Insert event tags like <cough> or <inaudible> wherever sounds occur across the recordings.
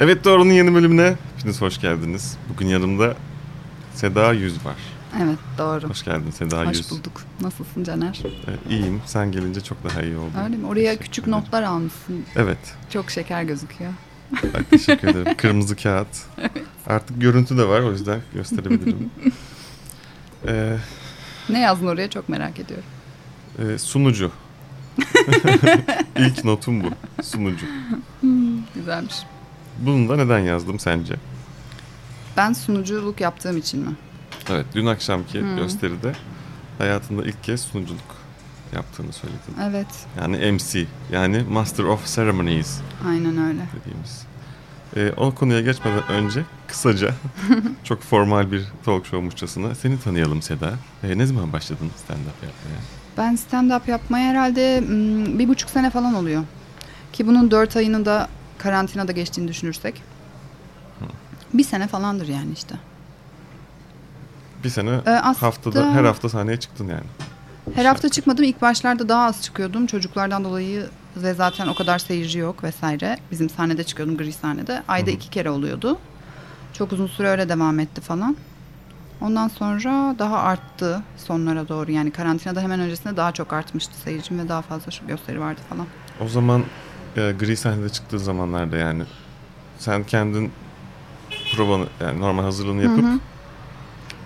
Evet Doğru'nun yeni bölümüne hepiniz hoş geldiniz. Bugün yanımda Seda Yüz var. Evet doğru. Hoş geldin Seda Hoş Yüz. bulduk. Nasılsın Caner? Evet, iyiyim. Sen gelince çok daha iyi oldum. Öyle mi? Oraya Teşekkür küçük ederim. notlar almışsın. Evet. Çok şeker gözüküyor. Ay, teşekkür ederim. <laughs> Kırmızı kağıt. Artık görüntü de var o yüzden gösterebilirim. <laughs> Ee, Ne yazdın oraya çok merak ediyorum. e, sunucu. <laughs> İlk notum bu. Sunucu. Güzelmiş. Bunu da neden yazdım sence? Ben sunuculuk yaptığım için mi? Evet dün akşamki Hmm. gösteride hayatında ilk kez sunuculuk yaptığını söyledin. Evet. Yani MC yani Master of Ceremonies Aynen öyle. dediğimiz. Ee, o konuya geçmeden önce kısaca <laughs> çok formal bir talk show'muşçasına seni tanıyalım Seda. Ee, ne zaman başladın stand-up yapmaya? Ben stand-up yapmaya herhalde bir buçuk sene falan oluyor. Ki bunun dört ayını da karantinada geçtiğini düşünürsek. Bir sene falandır yani işte. Bir sene Ee, aslında haftada her hafta sahneye çıktın yani. Her hafta çıkmadım. İlk başlarda daha az çıkıyordum. Çocuklardan dolayı ve zaten o kadar seyirci yok vesaire. Bizim sahnede çıkıyordum gri sahnede. Ayda Hı hı. iki kere oluyordu. Çok uzun süre öyle devam etti falan. Ondan sonra daha arttı sonlara doğru. Yani karantinada hemen öncesinde daha çok artmıştı seyircim ve daha fazla şu gösteri vardı falan. O zaman e, gri sahnede çıktığı zamanlarda yani sen kendin provanı yani normal hazırlığını yapıp Hı hı.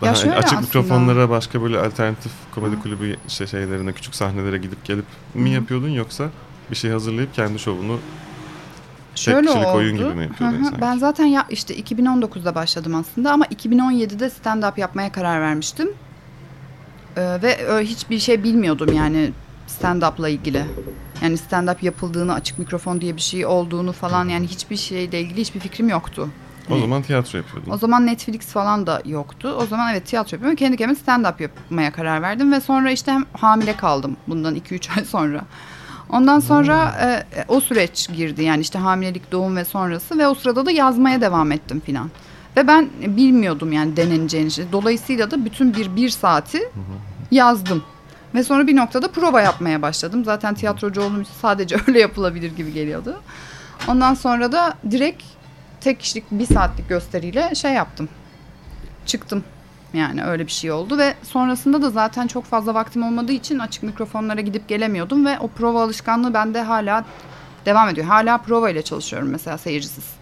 daha Ya şöyle açık aslında. mikrofonlara başka böyle alternatif komedi Hı. kulübü şey şeylerine küçük sahnelere gidip gelip mi hı. yapıyordun yoksa bir şey hazırlayıp kendi şovunu Şöyle oldu. oyun gibi mi yapıyordun sanki? Ben zaten ya işte 2019'da başladım aslında ama 2017'de stand-up yapmaya karar vermiştim. Ee, ve hiçbir şey bilmiyordum yani stand-up'la ilgili. Yani stand-up yapıldığını, açık mikrofon diye bir şey olduğunu falan yani hiçbir şeyle ilgili hiçbir fikrim yoktu. o Hani- zaman tiyatro yapıyordun. o zaman Netflix falan da yoktu. O zaman evet tiyatro yapıyorum. Kendi kendime stand-up yapmaya karar verdim. Ve sonra işte hem hamile kaldım bundan 2-3 <laughs> ay sonra. Ondan sonra e, e, o süreç girdi. Yani işte hamilelik, doğum ve sonrası. Ve o sırada da yazmaya devam ettim filan. Ve ben bilmiyordum yani deneneceğini. Dolayısıyla da bütün bir, bir saati yazdım. Ve sonra bir noktada prova yapmaya başladım. Zaten tiyatrocu olduğum için sadece <laughs> öyle yapılabilir gibi geliyordu. Ondan sonra da direkt tek kişilik bir saatlik gösteriyle şey yaptım. Çıktım. Yani öyle bir şey oldu ve sonrasında da zaten çok fazla vaktim olmadığı için açık mikrofonlara gidip gelemiyordum ve o prova alışkanlığı bende hala devam ediyor. Hala prova ile çalışıyorum mesela seyircisiz.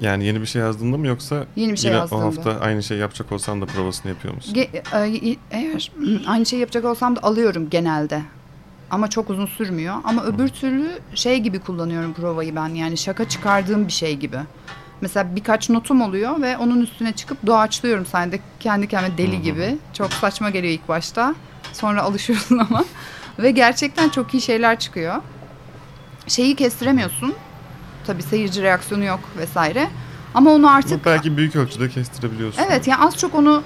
Yani yeni bir şey yazdığında mı yoksa Yeni bir şey yine yazdığımda. o hafta aynı şey yapacak olsan da provasını yapıyor musun? Ge- e, eğer aynı şeyi yapacak olsam da alıyorum genelde. Ama çok uzun sürmüyor. Ama öbür türlü şey gibi kullanıyorum provayı ben. Yani şaka çıkardığım bir şey gibi. Mesela birkaç notum oluyor ve onun üstüne çıkıp doğaçlıyorum sahnede kendi kendime deli Hı hı. gibi. Çok saçma geliyor ilk başta. Sonra alışıyorsun <laughs> ama. ve gerçekten çok iyi şeyler çıkıyor. Şeyi kestiremiyorsun. Tabii seyirci reaksiyonu yok vesaire. Ama onu Ama artık belki büyük ölçüde kestirebiliyorsun. Evet yani az çok onu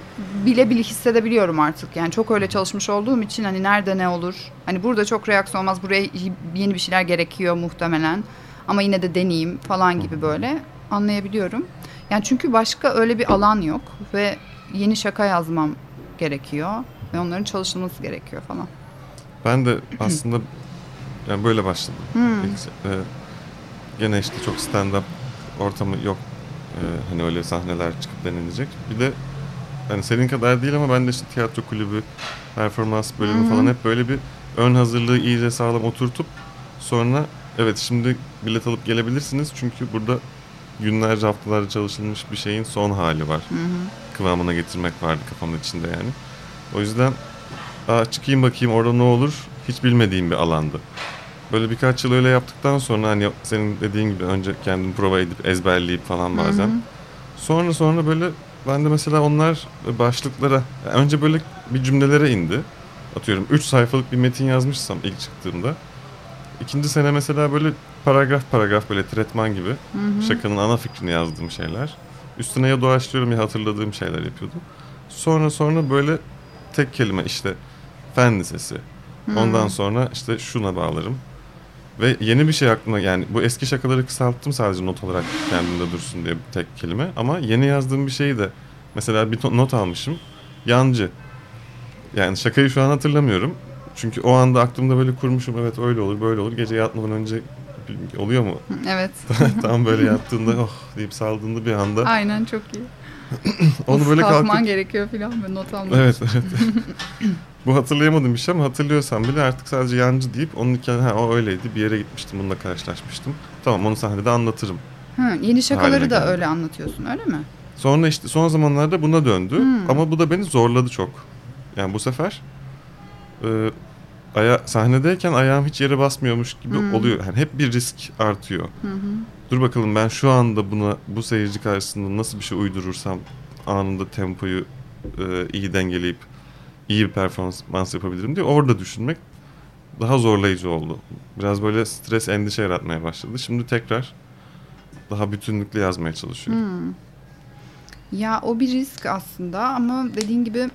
bile bile hissedebiliyorum artık. Yani çok öyle çalışmış olduğum için hani nerede ne olur. Hani burada çok reaksiyon olmaz. Buraya yeni bir şeyler gerekiyor muhtemelen. Ama yine de deneyeyim falan gibi böyle anlayabiliyorum. Yani çünkü başka öyle bir alan yok ve yeni şaka yazmam gerekiyor ve onların çalışılması gerekiyor falan. Ben de <clears throat> aslında yani böyle başladım. Hmm. İlk, e, gene işte çok stand-up ortamı yok. E, hani öyle sahneler çıkıp denilecek. Bir de hani senin kadar değil ama ben de işte tiyatro kulübü, performans bölümü Hı hı. falan hep böyle bir ön hazırlığı iyice sağlam oturtup sonra evet şimdi bilet alıp gelebilirsiniz çünkü burada günlerce haftalarca çalışılmış bir şeyin son hali var Hı hı. kıvamına getirmek vardı kafamın içinde yani. O yüzden Aa, çıkayım bakayım orada ne olur hiç bilmediğim bir alandı. Böyle birkaç yıl öyle yaptıktan sonra hani senin dediğin gibi önce kendim prova edip ezberleyip falan bazen. Hı hı. Sonra sonra böyle ben de mesela onlar başlıklara yani önce böyle bir cümlelere indi. Atıyorum 3 sayfalık bir metin yazmışsam ilk çıktığımda. İkinci sene mesela böyle paragraf paragraf böyle tretman gibi Hı hı. şakanın ana fikrini yazdığım şeyler. Üstüne ya doğaçlıyorum ya hatırladığım şeyler yapıyordum. Sonra sonra böyle tek kelime işte fen lisesi. Ondan sonra işte şuna bağlarım. Ve yeni bir şey aklıma yani bu eski şakaları kısalttım sadece not olarak kendimde dursun diye tek kelime. Ama yeni yazdığım bir şeyi de mesela bir not almışım. Yancı. Yani şakayı şu an hatırlamıyorum. Çünkü o anda aklımda böyle kurmuşum evet öyle olur böyle olur. Gece yatmadan önce oluyor mu? <laughs> Evet. <laughs> Tam böyle yaptığında oh deyip saldığında bir anda. Aynen çok iyi. <clears throat> Onu Of, böyle kalkman kalkıp... gerekiyor falan böyle not almak. Evet evet. <laughs> Bu hatırlayamadığım bir şey ama hatırlıyorsam bile artık sadece yancı deyip onun hikayesi ha o öyleydi bir yere gitmiştim bununla karşılaşmıştım. Tamam onu sahnede anlatırım. Hı, yeni şakaları da geldi. öyle anlatıyorsun öyle mi? Sonra işte son zamanlarda buna döndü Hmm. ama bu da beni zorladı çok. Yani bu sefer e, aya, sahnedeyken ayağım hiç yere basmıyormuş gibi Hmm. oluyor. Yani hep bir risk artıyor. Hı hı. Dur bakalım ben şu anda buna bu seyirci karşısında nasıl bir şey uydurursam anında tempoyu e, iyi dengeleyip iyi bir performans yapabilirim diye orada düşünmek daha zorlayıcı oldu. Biraz böyle stres, endişe yaratmaya başladı. Şimdi tekrar daha bütünlüklü yazmaya çalışıyorum. Hmm. Ya o bir risk aslında ama dediğin gibi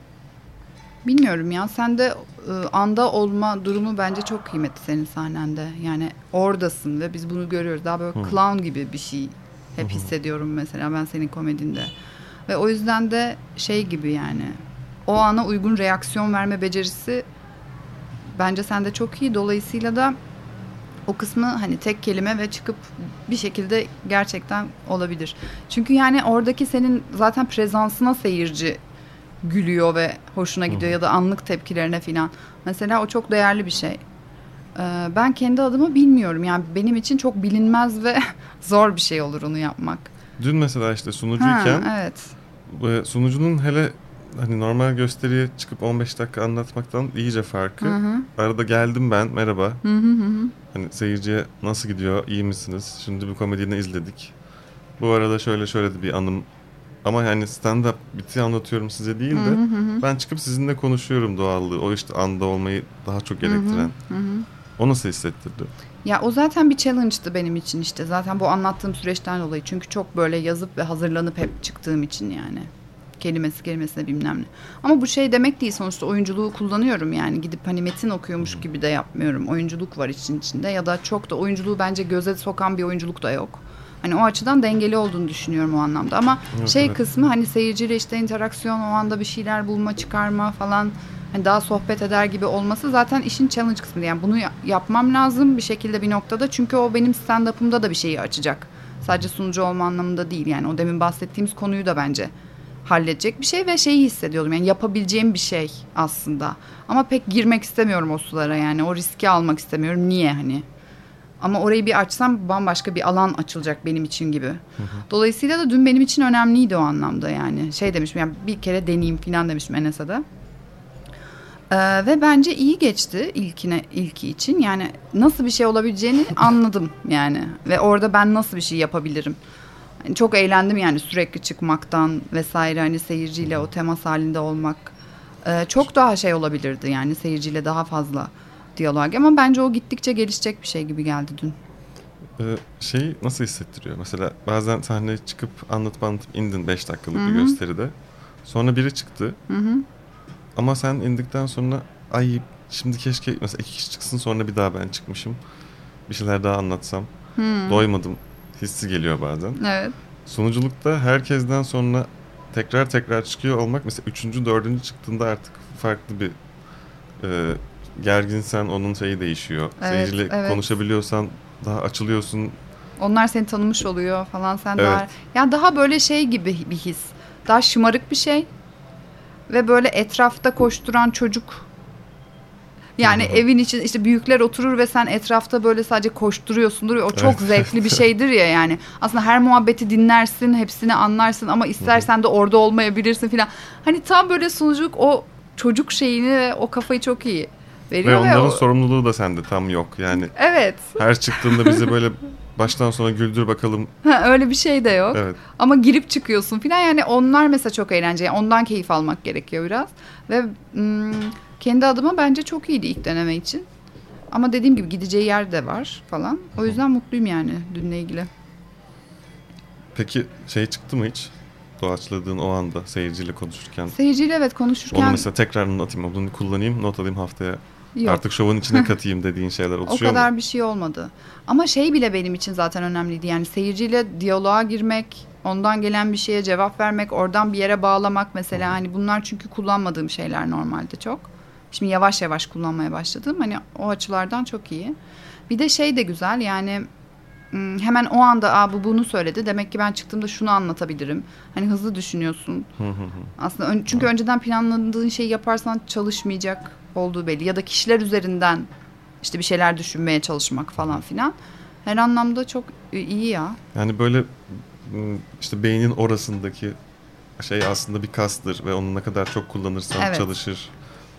bilmiyorum ya sende e, anda olma durumu bence çok kıymetli senin sahnende. Yani oradasın ve biz bunu görüyoruz. Daha böyle Hı. clown gibi bir şey hep hissediyorum mesela ben senin komedinde. Ve o yüzden de şey gibi yani o ana uygun reaksiyon verme becerisi bence sende çok iyi. Dolayısıyla da o kısmı hani tek kelime ve çıkıp bir şekilde gerçekten olabilir. Çünkü yani oradaki senin zaten prezansına seyirci gülüyor ve hoşuna gidiyor ya da anlık tepkilerine filan. Mesela o çok değerli bir şey. Ee, ben kendi adıma bilmiyorum. Yani benim için çok bilinmez ve <laughs> zor bir şey olur onu yapmak. Dün mesela işte Ha, sunucuyken evet. e, sunucunun hele hani normal gösteriye çıkıp 15 dakika anlatmaktan iyice farkı. Hı hı. Arada geldim ben merhaba. Hı hı hı. Hani seyirciye nasıl gidiyor, iyi misiniz? Şimdi bu komedini izledik. Bu arada şöyle şöyle de bir anım. Ama yani stand-up biti anlatıyorum size değil de hı hı hı. ben çıkıp sizinle konuşuyorum doğallığı. O işte anda olmayı daha çok Hı hı, gerektiren. hı hı. O nasıl hissettirdi? Ya o zaten bir challenge'tı benim için işte. Zaten bu anlattığım süreçten dolayı. Çünkü çok böyle yazıp ve hazırlanıp hep çıktığım için yani. Kelimesi kelimesine bilmem ne. Ama bu şey demek değil sonuçta oyunculuğu kullanıyorum yani. Gidip hani metin okuyormuş gibi de yapmıyorum. Oyunculuk var için içinde ya da çok da oyunculuğu bence göze sokan bir oyunculuk da yok. Hani o açıdan dengeli olduğunu düşünüyorum o anlamda. Ama Evet, şey evet. kısmı hani seyirciyle işte interaksiyon o anda bir şeyler bulma çıkarma falan hani daha sohbet eder gibi olması zaten işin challenge kısmı. Yani bunu ya- yapmam lazım bir şekilde bir noktada. Çünkü o benim stand-up'ımda da bir şeyi açacak. Sadece sunucu olma anlamında değil yani. O demin bahsettiğimiz konuyu da bence halledecek bir şey ve şeyi hissediyorum. Yani yapabileceğim bir şey aslında. Ama pek girmek istemiyorum o sulara yani. O riski almak istemiyorum. Niye hani? Ama orayı bir açsam bambaşka bir alan açılacak benim için gibi. Dolayısıyla da dün benim için önemliydi o anlamda yani. Şey demişim yani bir kere deneyeyim falan demişim Enes'e de. Ee, ve bence iyi geçti ilkine ilki için. Yani nasıl bir şey olabileceğini <laughs> anladım yani. Ve orada ben nasıl bir şey yapabilirim. Yani çok eğlendim yani sürekli çıkmaktan vesaire hani seyirciyle o temas halinde olmak. Ee, çok daha şey olabilirdi yani seyirciyle daha fazla diyalog ama bence o gittikçe gelişecek bir şey gibi geldi dün. Ee, şey nasıl hissettiriyor? Mesela bazen sahneye çıkıp anlatıp anlatıp indin 5 dakikalık Hı bir gösteride. Sonra biri çıktı Hı hı. ama sen indikten sonra ay şimdi keşke mesela iki kişi çıksın sonra bir daha ben çıkmışım. Bir şeyler daha anlatsam. Hı. Doymadım hissi geliyor bazen. Evet. Sunuculukta herkesten sonra tekrar tekrar çıkıyor olmak mesela üçüncü, dördüncü çıktığında artık farklı bir e, gerginsen onun şeyi değişiyor. Evet, Seyirciyle evet. konuşabiliyorsan daha açılıyorsun. Onlar seni tanımış oluyor falan sen Evet. daha ya daha böyle şey gibi bir his. Daha şımarık bir şey. Ve böyle etrafta koşturan çocuk. Yani hı. evin için işte büyükler oturur ve sen etrafta böyle sadece koşturuyorsundur. O çok Evet. zevkli bir <laughs> şeydir ya yani. Aslında her muhabbeti dinlersin, hepsini anlarsın ama istersen de orada olmayabilirsin filan. Hani tam böyle sunuculuk o çocuk şeyini ve o kafayı çok iyi Ve veriyor. onların o- sorumluluğu da sende tam yok. Yani Evet. her <laughs> çıktığında bizi böyle baştan sona güldür bakalım. Ha, öyle bir şey de yok. Evet. Ama girip çıkıyorsun filan yani onlar mesela çok eğlenceli. Yani ondan keyif almak gerekiyor biraz. Ve mm, kendi adıma bence çok iyiydi ilk deneme için. Ama dediğim gibi gideceği yer de var falan. O yüzden mutluyum yani dünle ilgili. Peki şey çıktı mı hiç? Doğaçladığın o anda seyirciyle konuşurken. Seyirciyle evet Onu konuşurken mesela tekrar atayım. Bunu kullanayım, not alayım haftaya. yok. Artık şovun içine <laughs> katayım dediğin şeyler O oluşuyor kadar mu? bir şey olmadı. Ama şey bile benim için zaten önemliydi. Yani seyirciyle diyaloğa girmek, ondan gelen bir şeye cevap vermek, oradan bir yere bağlamak mesela. Hani bunlar çünkü kullanmadığım şeyler normalde çok. Şimdi yavaş yavaş kullanmaya başladım. Hani o açılardan çok iyi. Bir de şey de güzel yani hemen o anda Aa, bu bunu söyledi. Demek ki ben çıktığımda şunu anlatabilirim. Hani hızlı düşünüyorsun. Aslında ön- çünkü önceden planladığın şeyi yaparsan çalışmayacak olduğu belli. Ya da kişiler üzerinden işte bir şeyler düşünmeye çalışmak falan filan. Her anlamda çok iyi ya. Yani böyle işte beynin orasındaki şey aslında bir kastır ve onu ne kadar çok kullanırsan Evet. çalışır,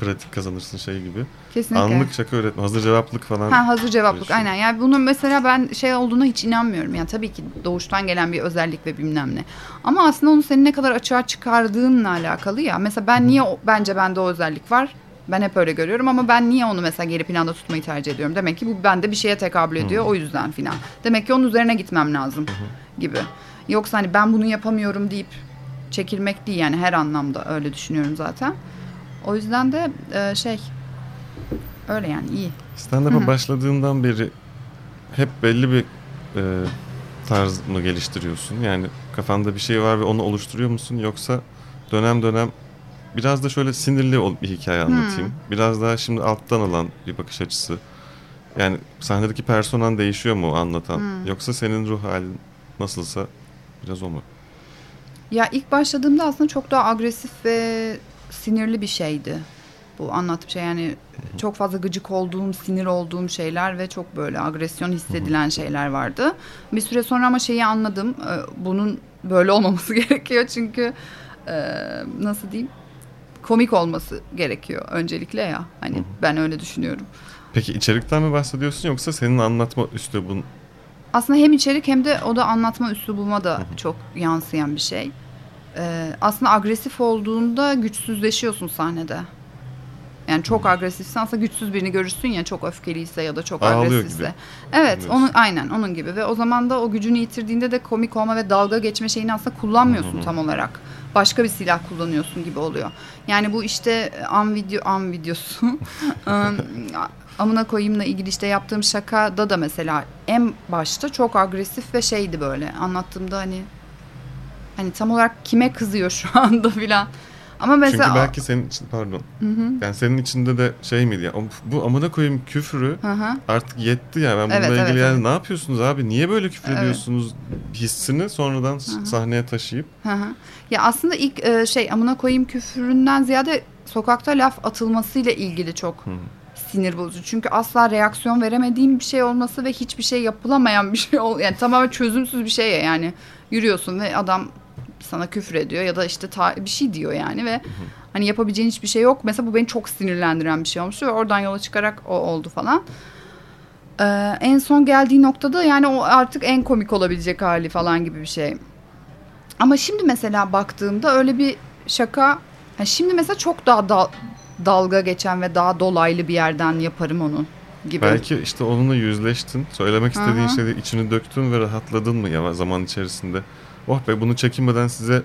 pratik kazanırsın şey gibi. Kesinlikle. Anlık şaka öğretme, hazır cevaplık falan. Ha hazır cevaplık Diyorsun. aynen. Yani bunun mesela ben şey olduğuna hiç inanmıyorum. Yani tabii ki doğuştan gelen bir özellik ve bilmem ne. Ama aslında onu senin ne kadar açığa çıkardığınla alakalı ya. Mesela ben niye o- bence bende o özellik var? Ben hep öyle görüyorum ama ben niye onu mesela geri planda tutmayı tercih ediyorum? Demek ki bu bende bir şeye tekabül ediyor o yüzden filan. Demek ki onun üzerine gitmem lazım gibi. Yoksa hani ben bunu yapamıyorum deyip çekilmek değil yani her anlamda öyle düşünüyorum zaten. O yüzden de e, şey öyle yani iyi. Stand-up'a başladığından beri hep belli bir e, tarz mı geliştiriyorsun? Yani kafanda bir şey var ve onu oluşturuyor musun? Yoksa dönem dönem biraz da şöyle sinirli bir hikaye anlatayım. Biraz daha şimdi alttan alan bir bakış açısı. Yani sahnedeki personan değişiyor mu anlatan? Yoksa senin ruh halin nasılsa biraz o mu? Ya ilk başladığımda aslında çok daha agresif ve sinirli bir şeydi. Bu anlattığım şey yani çok fazla gıcık olduğum, sinir olduğum şeyler ve çok böyle agresyon hissedilen şeyler vardı. Bir süre sonra ama şeyi anladım. e, Bunun böyle olmaması <laughs> gerekiyor çünkü e, nasıl diyeyim? Komik olması gerekiyor öncelikle ya. Hani ben öyle düşünüyorum. Peki içerikten mi bahsediyorsun yoksa senin anlatma üslubun Aslında hem içerik hem de o da anlatma üslubuma da çok yansıyan bir şey. Ee, aslında agresif olduğunda güçsüzleşiyorsun sahnede. Yani çok agresifsen aslında güçsüz birini görürsün ya çok öfkeliyse ya da çok Ağlıyor agresifse. gibi. Evet, Diyorsun. onun aynen onun gibi ve o zaman da o gücünü yitirdiğinde de komik olma ve dalga geçme şeyini aslında kullanmıyorsun tam olarak. Başka bir silah kullanıyorsun gibi oluyor. Yani bu işte an video an videosu. <laughs> Am- amına koyayımla ilgili işte yaptığım şakada da mesela en başta çok agresif ve şeydi böyle. Anlattığımda hani hani tam olarak kime kızıyor şu anda filan. Ama mesela Çünkü belki senin için pardon. Yani senin içinde de şey miydi ya "Of, bu amına koyayım küfrü Hı hı. artık yetti ya ben bununla Evet, ilgili evet, yani evet. ne yapıyorsunuz abi niye böyle küfür Evet. ediyorsunuz hissini sonradan s- sahneye taşıyıp Hı hı. Ya aslında ilk e, şey amına koyayım küfüründen ziyade sokakta laf atılmasıyla ilgili çok sinir bozucu. Çünkü asla reaksiyon veremediğim bir şey olması ve hiçbir şey yapılamayan bir şey ol yani tamamen çözümsüz bir şey ya yani yürüyorsun ve adam sana küfür ediyor ya da işte bir şey diyor yani ve hani yapabileceğin hiçbir şey yok. Mesela bu beni çok sinirlendiren bir şey olmuştu ve oradan yola çıkarak o oldu falan. Ee, en son geldiği noktada yani o artık en komik olabilecek hali falan gibi bir şey. Ama şimdi mesela baktığımda öyle bir şaka yani şimdi mesela çok daha da- dalga geçen ve daha dolaylı bir yerden yaparım onu gibi. belki işte onunla yüzleştin söylemek istediğin hı. şeyi içini döktün ve rahatladın mı ya zaman içerisinde oh be bunu çekinmeden size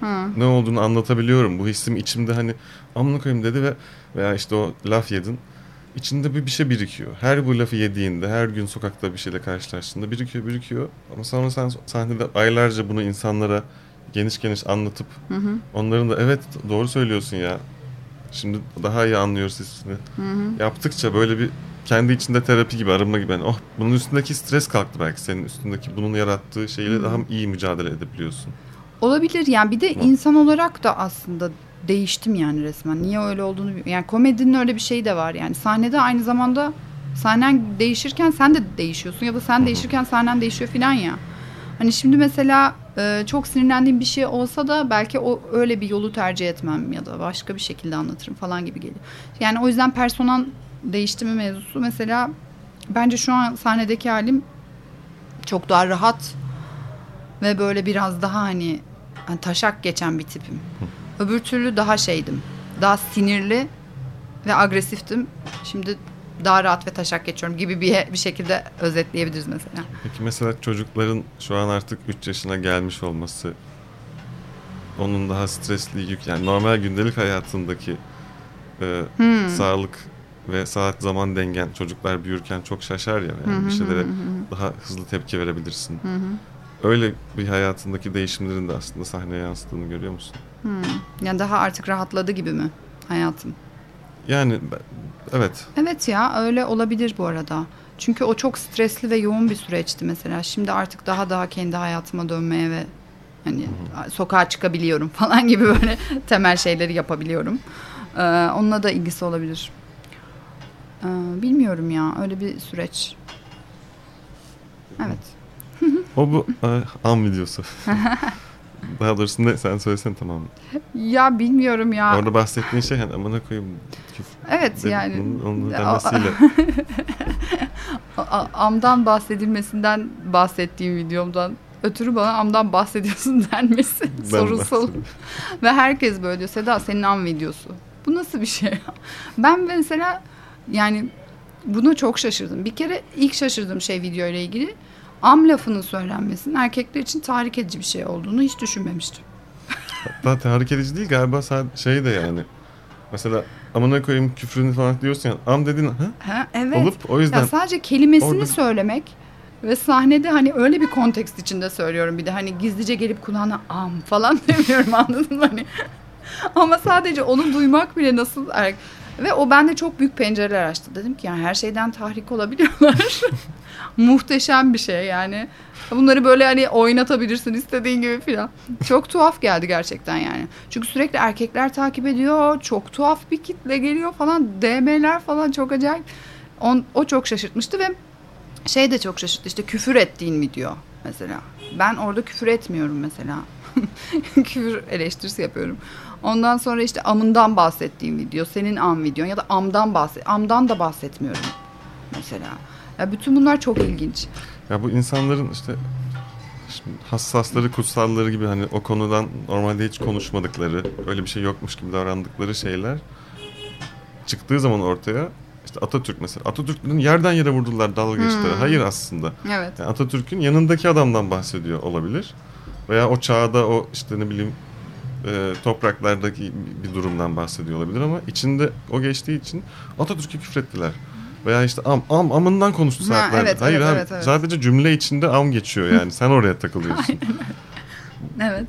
Hı. ne olduğunu anlatabiliyorum bu hissim içimde hani amına koyayım dedi ve veya işte o laf yedin içinde bir bir şey birikiyor. Her bu lafı yediğinde, her gün sokakta bir şeyle karşılaştığında birikiyor, birikiyor. Ama sonra sen sahnede aylarca bunu insanlara geniş geniş anlatıp Hı hı. onların da evet doğru söylüyorsun ya. Şimdi daha iyi anlıyoruz hissini. Hı hı. Yaptıkça böyle bir kendi içinde terapi gibi, arınma gibi. Yani, oh bunun üstündeki stres kalktı belki. Senin üstündeki bunun yarattığı şeyle daha iyi mücadele edebiliyorsun. Olabilir yani bir de insan olarak da aslında değiştim yani resmen. Niye öyle olduğunu yani komedinin öyle bir şeyi de var yani sahnede aynı zamanda sahnen değişirken sen de değişiyorsun ya da sen değişirken sahnen değişiyor filan ya. Hani şimdi mesela e, çok sinirlendiğim bir şey olsa da belki o öyle bir yolu tercih etmem ya da başka bir şekilde anlatırım falan gibi geliyor. Yani o yüzden personan değişti mi mevzusu mesela bence şu an sahnedeki halim çok daha rahat ve böyle biraz daha hani, hani taşak geçen bir tipim. Öbür türlü daha şeydim. Daha sinirli ve agresiftim. Şimdi daha rahat ve taşak geçiyorum gibi bir bir şekilde özetleyebiliriz mesela. Peki mesela çocukların şu an artık 3 yaşına gelmiş olması onun daha stresli yük yani normal gündelik hayatındaki e, Hmm. sağlık ve saat zaman dengen çocuklar büyürken çok şaşar ya yani bir şeylere daha hızlı tepki verebilirsin. Öyle bir hayatındaki değişimlerin de aslında sahneye yansıdığını görüyor musun? Yani daha artık rahatladı gibi mi hayatım? Yani evet. Evet ya öyle olabilir bu arada. Çünkü o çok stresli ve yoğun bir süreçti mesela. Şimdi artık daha daha kendi hayatıma dönmeye ve hani sokağa çıkabiliyorum <laughs> falan gibi böyle temel şeyleri yapabiliyorum. Ee, onunla da ilgisi olabilir. Ee, bilmiyorum ya öyle bir süreç. Evet. O bu e, an videosu. <laughs> Daha doğrusu ne sen söylesen tamam. Ya bilmiyorum ya. Orada bahsettiğin şey hani amına koyayım. Evet de- yani. Onun, onun <laughs> a- amdan bahsedilmesinden bahsettiğim videomdan ötürü bana amdan bahsediyorsun <laughs> denmesi Ben bahsediyorum. Ve herkes böyle diyor Seda senin am videosu. Bu nasıl bir şey? ben mesela yani buna çok şaşırdım. Bir kere ilk şaşırdığım şey video ile ilgili am lafının söylenmesinin erkekler için tahrik edici bir şey olduğunu hiç düşünmemiştim. <laughs> Hatta tahrik edici değil galiba şey de yani. Mesela amına koyayım küfrünü falan diyorsun ya. Am dedin ha? Ha, evet. Olup o yüzden Ya sadece kelimesini Orada- söylemek ve sahnede hani öyle bir kontekst içinde söylüyorum bir de hani gizlice gelip kulağına am falan <laughs> demiyorum anladın mı hani. <laughs> Ama sadece onu duymak bile nasıl ve o bende çok büyük pencereler açtı. Dedim ki yani her şeyden tahrik olabiliyorlar. <laughs> Muhteşem bir şey yani. Bunları böyle hani oynatabilirsin istediğin gibi filan. Çok tuhaf geldi gerçekten yani. Çünkü sürekli erkekler takip ediyor. Çok tuhaf bir kitle geliyor falan. DM'ler falan çok acayip. On, o çok şaşırtmıştı ve şey de çok şaşırttı. İşte küfür ettiğin video mesela. Ben orada küfür etmiyorum mesela. <laughs> küfür eleştirisi yapıyorum. Ondan sonra işte amından bahsettiğim video, senin am videon ya da amdan bahset, amdan da bahsetmiyorum mesela. Ya bütün bunlar çok ilginç. ya bu insanların işte hassasları kutsalları gibi hani o konudan normalde hiç konuşmadıkları öyle bir şey yokmuş gibi davrandıkları şeyler çıktığı zaman ortaya işte Atatürk mesela Atatürk'ün yerden yere vurdular dalga geçtiler. Hmm. Hayır aslında. Evet. Yani Atatürk'ün yanındaki adamdan bahsediyor olabilir. Veya o çağda o işte ne bileyim e, topraklardaki bir durumdan bahsediyor olabilir ama içinde o geçtiği için Atatürk'e küfrettiler. Veya işte am am amından konuştu Ha, saatlerce. evet, Hayır evet, abi evet, evet. sadece cümle içinde am geçiyor yani. <laughs> Sen oraya takılıyorsun. Evet.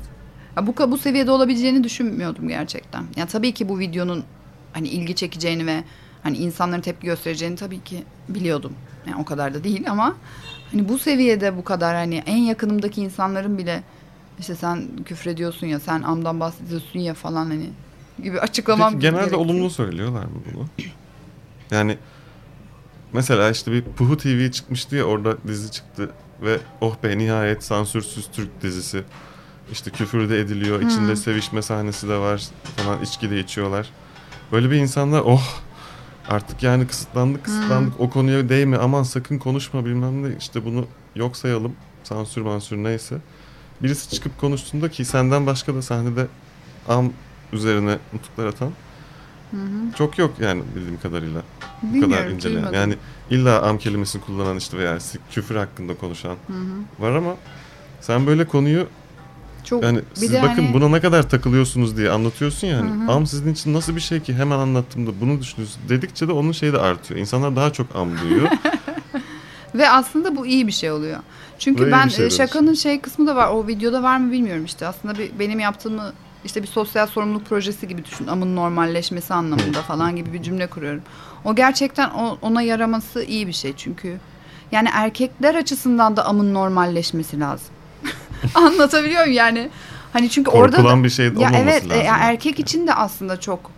Ya bu bu seviyede olabileceğini düşünmüyordum gerçekten. Ya tabii ki bu videonun hani ilgi çekeceğini ve hani insanların tepki göstereceğini tabii ki biliyordum. Yani o kadar da değil ama hani bu seviyede bu kadar hani en yakınımdaki insanların bile işte sen küfrediyorsun ya sen amdan bahsediyorsun ya falan hani gibi açıklamam Peki, genelde gerekiyor. olumlu söylüyorlar mı bunu? Yani mesela işte bir Puhu TV çıkmıştı ya orada dizi çıktı ve oh be nihayet sansürsüz Türk dizisi. İşte küfür de ediliyor, içinde Hmm. sevişme sahnesi de var falan içki de içiyorlar. Böyle bir insanlar oh artık yani kısıtlandık kısıtlandık o konuya değme aman sakın konuşma bilmem ne işte bunu yok sayalım sansür mansür neyse. Birisi çıkıp konuştuğunda ki senden başka da sahnede am üzerine nutuklar atan Hı hı. çok yok yani bildiğim kadarıyla. Bu kadar Bilmiyorum, inceleyen. duymadım. Yani illa am kelimesini kullanan işte veya küfür hakkında konuşan Hı hı. var ama sen böyle konuyu Çok yani siz bakın hani- buna ne kadar takılıyorsunuz diye anlatıyorsun yani. Hı hı. Am sizin için nasıl bir şey ki hemen anlattığımda bunu düşünüyorsun dedikçe de onun şeyi de artıyor. İnsanlar daha çok am duyuyor. <laughs> Ve aslında bu iyi bir şey oluyor. Çünkü Bu ben şey e, şakanın şey kısmı da var. O videoda var mı bilmiyorum işte. Aslında bir, benim yaptığımı işte bir sosyal sorumluluk projesi gibi düşün. Amın normalleşmesi anlamında falan gibi bir cümle kuruyorum. O gerçekten ona yaraması iyi bir şey çünkü. Yani erkekler açısından da amın normalleşmesi lazım. <laughs> Anlatabiliyor muyum yani? Hani çünkü orada da, Korkulan bir şey ya olmaması evet e, lazım. ya erkek için de aslında çok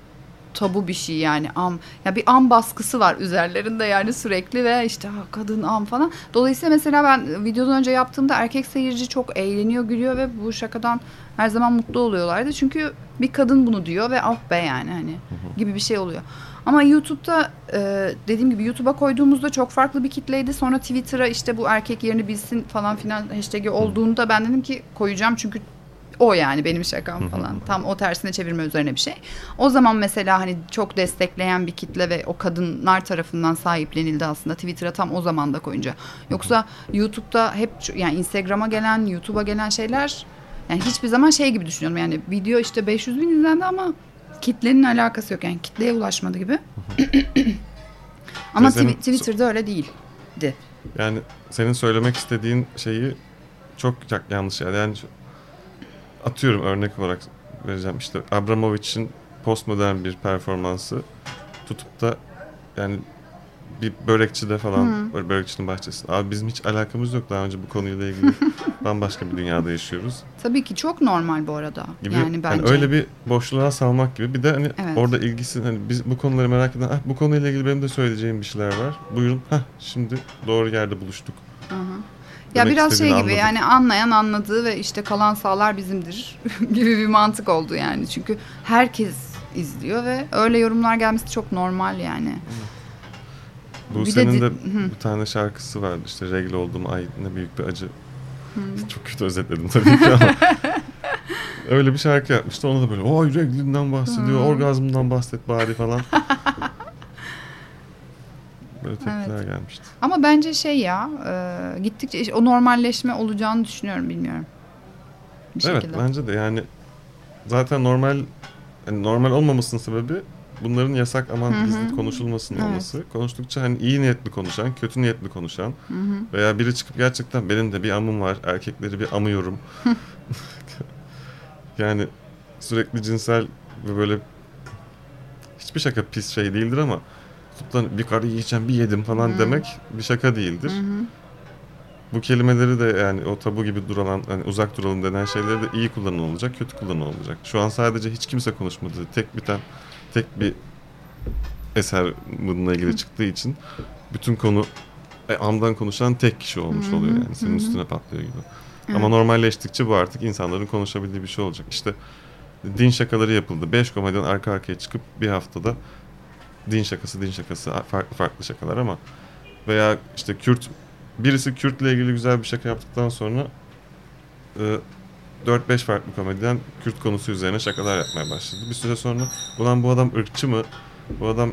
tabu bir şey yani am ya bir am baskısı var üzerlerinde yani sürekli ve işte ha, kadın am falan. Dolayısıyla mesela ben videodan önce yaptığımda erkek seyirci çok eğleniyor, gülüyor ve bu şakadan her zaman mutlu oluyorlardı. Çünkü bir kadın bunu diyor ve ah be yani hani gibi bir şey oluyor. Ama YouTube'da e, dediğim gibi YouTube'a koyduğumuzda çok farklı bir kitleydi. Sonra Twitter'a işte bu erkek yerini bilsin falan filan hashtag'i olduğunda ben dedim ki koyacağım çünkü o yani benim şakam falan. Tam o tersine çevirme üzerine bir şey. O zaman mesela hani çok destekleyen bir kitle ve o kadınlar tarafından sahiplenildi aslında Twitter'a tam o zaman da koyunca. Yoksa YouTube'da hep yani Instagram'a gelen, YouTube'a gelen şeyler yani hiçbir zaman şey gibi düşünüyorum. Yani video işte 500 bin izlendi ama kitlenin alakası yok. Yani kitleye ulaşmadı gibi. ama senin- Twi- Twitter'da öyle değildi. Yani senin söylemek istediğin şeyi çok ya- yanlış yani. yani atıyorum örnek olarak vereceğim işte Abramovich'in postmodern bir performansı tutup da yani bir börekçide falan böyle börekçinin bahçesinde. Abi bizim hiç alakamız yok daha önce bu konuyla ilgili. <laughs> Bambaşka bir dünyada yaşıyoruz. Tabii ki çok normal bu arada. Gibi, yani bence. hani öyle bir boşluğa salmak gibi. Bir de hani Evet. orada ilgisi hani biz bu konuları merak eden, ah, bu konuyla ilgili benim de söyleyeceğim bir şeyler var. Buyurun. Hah şimdi doğru yerde buluştuk. Ya biraz şey gibi anladık. yani anlayan anladığı ve işte kalan sağlar bizimdir <laughs> gibi bir mantık oldu yani. Çünkü herkes izliyor ve öyle yorumlar gelmesi çok normal yani. Bu Bir de senin de, Hı. bir tane şarkısı vardı işte regl oldum ay ne büyük bir acı. <laughs> Çok kötü özetledim tabii ki ama. <laughs> Öyle bir şarkı yapmıştı. Onu da böyle oy reglinden bahsediyor, Hı. orgazmından bahset bari falan. Böyle tepkiler gelmişti. Ama bence şey ya e, gittikçe o normalleşme olacağını düşünüyorum bilmiyorum. Bir Evet şekilde. bence de yani zaten normal yani normal olmamasının sebebi bunların yasak aman gizli konuşulmasın Evet. olması. Konuştukça hani iyi niyetli konuşan, kötü niyetli konuşan Hı hı. veya biri çıkıp gerçekten benim de bir amım var, erkekleri bir amıyorum. <laughs> yani sürekli cinsel ve böyle hiçbir şaka pis şey değildir ama da bir karı yiyeceğim bir yedim falan Hı. demek bir şaka değildir. Hı hı. Bu kelimeleri de yani o tabu gibi duran hani uzak duralım denen şeyleri de iyi kullanın olacak, kötü kullanın olacak. Şu an sadece hiç kimse konuşmadığı tek biten tek bir eser bununla ilgili çıktığı için bütün konu e, amdan konuşan tek kişi olmuş Hı hı, oluyor yani senin hı hı. üstüne patlıyor gibi. Evet. Ama normalleştikçe bu artık insanların konuşabildiği bir şey olacak. İşte din şakaları yapıldı. Beş komedyen arka arkaya çıkıp bir haftada din şakası, din şakası farklı farklı şakalar ama veya işte Kürt birisi Kürt'le ilgili güzel bir şaka yaptıktan sonra e, 4-5 farklı komedyen Kürt konusu üzerine şakalar yapmaya başladı. Bir süre sonra ulan bu adam ırkçı mı? Bu adam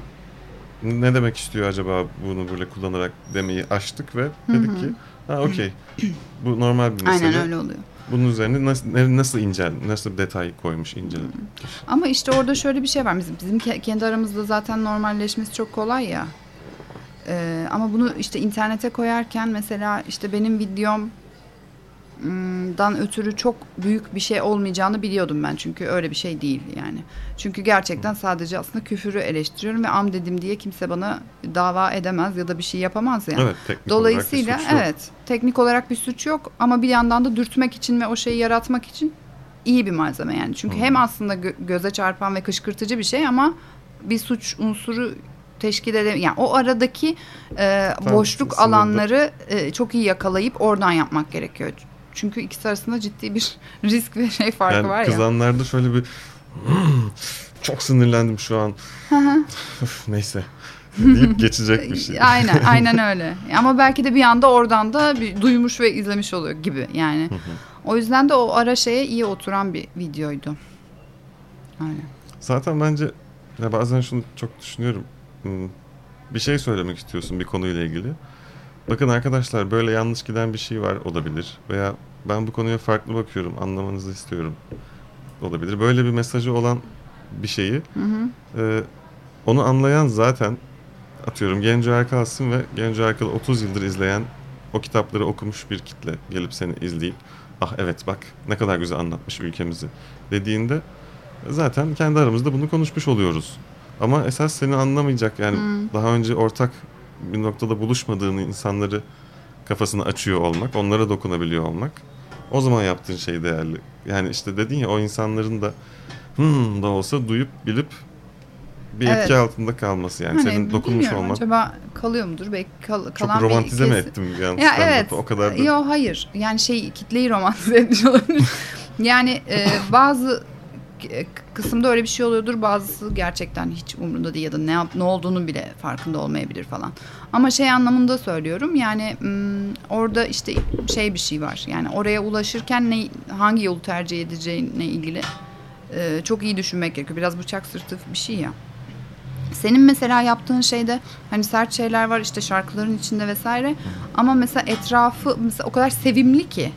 ne demek istiyor acaba bunu böyle kullanarak demeyi açtık ve dedik ki ha okey bu normal bir mesele. Aynen öyle oluyor. Bunun üzerine nasıl, nasıl incel, nasıl detay koymuş incel. Ama işte orada şöyle bir şey var. Bizim, bizim ke- kendi aramızda zaten normalleşmesi çok kolay ya. Ee, ama bunu işte internete koyarken mesela işte benim videom dan ötürü çok büyük bir şey olmayacağını biliyordum ben çünkü öyle bir şey değil yani. Çünkü gerçekten sadece aslında küfürü eleştiriyorum ve am dedim diye kimse bana dava edemez ya da bir şey yapamaz yani. Evet, teknik Dolayısıyla olarak suç yok. evet teknik olarak bir suç yok ama bir yandan da dürtmek için ve o şeyi yaratmak için iyi bir malzeme yani. Çünkü Hmm. hem aslında gö- göze çarpan ve kışkırtıcı bir şey ama bir suç unsuru teşkil ede yani o aradaki e, Tam boşluk sınırda. alanları e, çok iyi yakalayıp oradan yapmak gerekiyor. Çünkü ikisi arasında ciddi bir <laughs> risk ve şey farkı yani var ya. kızanlarda şöyle bir <clears throat> çok sinirlendim şu an. Öf, Neyse <laughs> deyip geçecek bir şey. <laughs> Aynen, aynen öyle. Ama belki de bir anda oradan da bir duymuş ve izlemiş oluyor gibi yani. o yüzden de o ara şeye iyi oturan bir videoydu. Aynen. Zaten bence ya bazen şunu çok düşünüyorum. Hmm, Bir şey söylemek istiyorsun bir konuyla ilgili. Bakın arkadaşlar böyle yanlış giden bir şey var olabilir. Veya ben bu konuya farklı bakıyorum anlamanızı istiyorum olabilir. Böyle bir mesajı olan bir şeyi Hı hı. e, onu anlayan zaten atıyorum Genco Erkal'sın ve Genco Erkal'ı 30 yıldır izleyen o kitapları okumuş bir kitle gelip seni izleyip ah evet bak ne kadar güzel anlatmış ülkemizi dediğinde zaten kendi aramızda bunu konuşmuş oluyoruz. Ama esas seni anlamayacak yani Hmm. daha önce ortak bir noktada buluşmadığın insanları kafasını açıyor olmak, onlara dokunabiliyor olmak o zaman yaptığın şey değerli. Yani işte dedin ya o insanların da hmm da olsa duyup bilip bir Evet. etki altında kalması yani Hani senin dokunmuş olman. Acaba kalıyor mudur? Belki kal- Çok kalan romantize bir mi ettim an Ya evet. O kadar da Yo hayır. Yani şey kitleyi romantize <laughs> etmiş olabilir. yani e, bazı kısımda öyle bir şey oluyordur. Bazısı gerçekten hiç umrunda değil ya da ne yap, ne olduğunu bile farkında olmayabilir falan. Ama şey anlamında söylüyorum. Yani orada işte şey bir şey var. Yani oraya ulaşırken ne hangi yolu tercih edeceğine ilgili e, çok iyi düşünmek gerekiyor. Biraz bıçak sırtı bir şey ya. Senin mesela yaptığın şeyde hani sert şeyler var işte şarkıların içinde vesaire ama mesela etrafı mesela o kadar sevimli ki.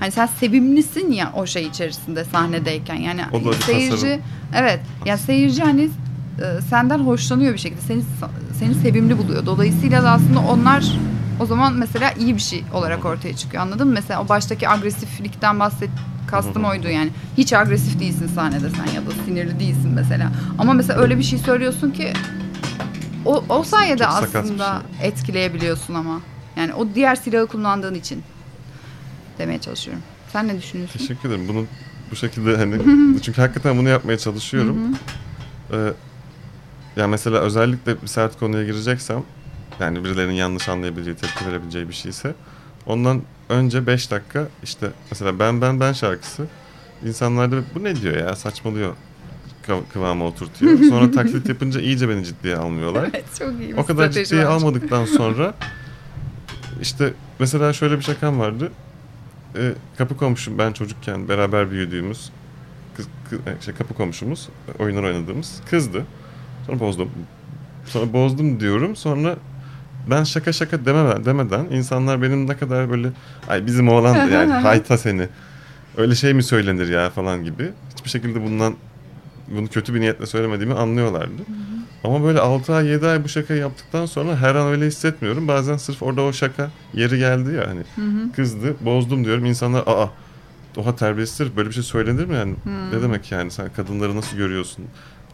Hani sen sevimlisin ya o şey içerisinde sahnedeyken yani seyirci tasarım. evet ya seyirci hani e, senden hoşlanıyor bir şekilde seni seni sevimli buluyor. Dolayısıyla da aslında onlar o zaman mesela iyi bir şey olarak ortaya çıkıyor anladın mı? Mesela o baştaki agresiflikten bahset kastım oydu yani. Hiç agresif değilsin sahnede sen ya da sinirli değilsin mesela. Ama mesela öyle bir şey söylüyorsun ki o, o sayede Çok aslında etkileyebiliyorsun ama. Yani o diğer silahı kullandığın için demeye çalışıyorum. Sen ne düşünüyorsun? Teşekkür ederim. Bunu bu şekilde hani <laughs> çünkü hakikaten bunu yapmaya çalışıyorum. Ee, ya mesela özellikle bir sert konuya gireceksem yani birilerinin yanlış anlayabileceği, tepki verebileceği bir şeyse ondan önce 5 dakika işte mesela ben ben ben şarkısı insanlarda bu ne diyor ya saçmalıyor kıv- kıvama oturtuyor. <laughs> Sonra taklit yapınca iyice beni ciddiye almıyorlar. Evet çok iyi O kadar ciddiye bence. almadıktan sonra işte mesela şöyle bir şakam vardı. Ee, kapı komşum ben çocukken beraber büyüdüğümüz kız, kız- e, şey, kapı komşumuz oyunlar oynadığımız kızdı. Sonra bozdum. Sonra bozdum diyorum. Sonra ben şaka şaka demeden, demeden insanlar benim ne kadar böyle ay bizim oğlan yani <laughs> hayta seni öyle şey mi söylenir ya falan gibi hiçbir şekilde bundan bunu kötü bir niyetle söylemediğimi anlıyorlardı. Ama böyle 6 ay 7 ay bu şakayı yaptıktan sonra her an öyle hissetmiyorum. Bazen sırf orada o şaka yeri geldi ya hani Hı hı. kızdı bozdum diyorum insanlar aa oha terbiyesizdir böyle bir şey söylenir mi yani ne demek yani sen kadınları nasıl görüyorsun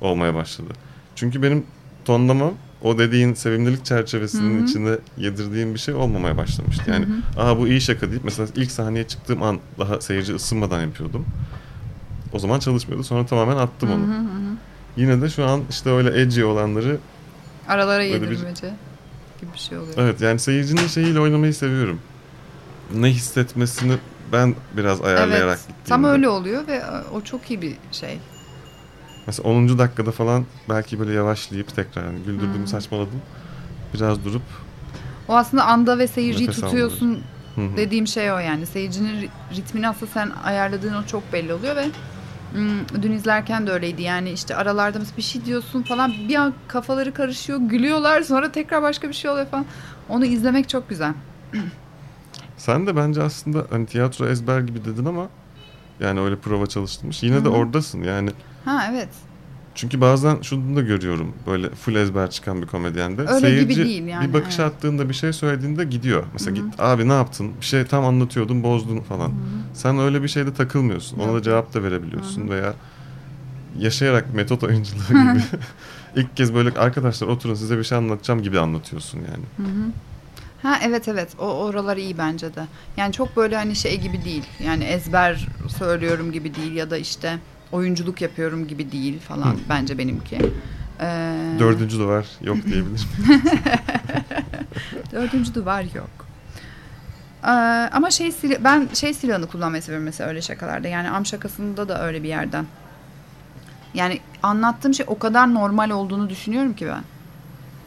olmaya başladı. Çünkü benim tonlamam o dediğin sevimlilik çerçevesinin Hı hı. içinde yedirdiğim bir şey olmamaya başlamıştı. Yani aha bu iyi şaka deyip mesela ilk sahneye çıktığım an daha seyirci ısınmadan yapıyordum. O zaman çalışmıyordu. Sonra tamamen attım Hı onu. hı hı. Yine de şu an işte öyle edgy olanları Aralara Böyle bir- yedirmece gibi bir şey oluyor. evet yani seyircinin şeyiyle oynamayı seviyorum. Ne hissetmesini ben biraz ayarlayarak Evet, gittiğimde. tam öyle oluyor ve e, o çok iyi bir şey. Mesela 10. dakikada falan belki böyle yavaşlayıp tekrar yani güldürdüm Hmm. saçmaladım. Biraz durup O aslında anda ve seyirciyi Nefes tutuyorsun dediğim şey o yani. Seyircinin ri- ritmini aslında sen ayarladığın o çok belli oluyor ve dün izlerken de öyleydi. Yani işte aralarda bir şey diyorsun falan bir an kafaları karışıyor, gülüyorlar sonra tekrar başka bir şey oluyor falan. Onu izlemek çok güzel. <clears throat> Sen de bence aslında hani tiyatro ezber gibi dedin ama yani öyle prova çalıştırmış. Yine de Hı hı. oradasın yani. Ha evet. Çünkü bazen şunu da görüyorum böyle full ezber çıkan bir komedyende. Öyle Seyirci gibi değil yani, bir bakış evet. attığında bir şey söylediğinde gidiyor. Mesela Hı hı. git abi ne yaptın? Bir şey tam anlatıyordun bozdun falan. Sen öyle bir şeyde takılmıyorsun. Ona da Yok. cevap da verebiliyorsun veya yaşayarak metot oyunculuğu gibi <laughs> ilk kez böyle arkadaşlar oturun size bir şey anlatacağım gibi anlatıyorsun yani. Hı hı. Ha evet evet o oralar iyi bence de. Yani çok böyle hani şey gibi değil. Yani ezber söylüyorum gibi değil ya da işte oyunculuk yapıyorum gibi değil falan Hı. bence benimki. Ee, Dördüncü de var yok diyebilirim. <laughs> Dördüncü duvar yok. Ee, ama şey ben şey silahını kullanmayı seviyorum mesela öyle şakalarda. Yani am şakasında da öyle bir yerden. Yani anlattığım şey o kadar normal olduğunu düşünüyorum ki ben.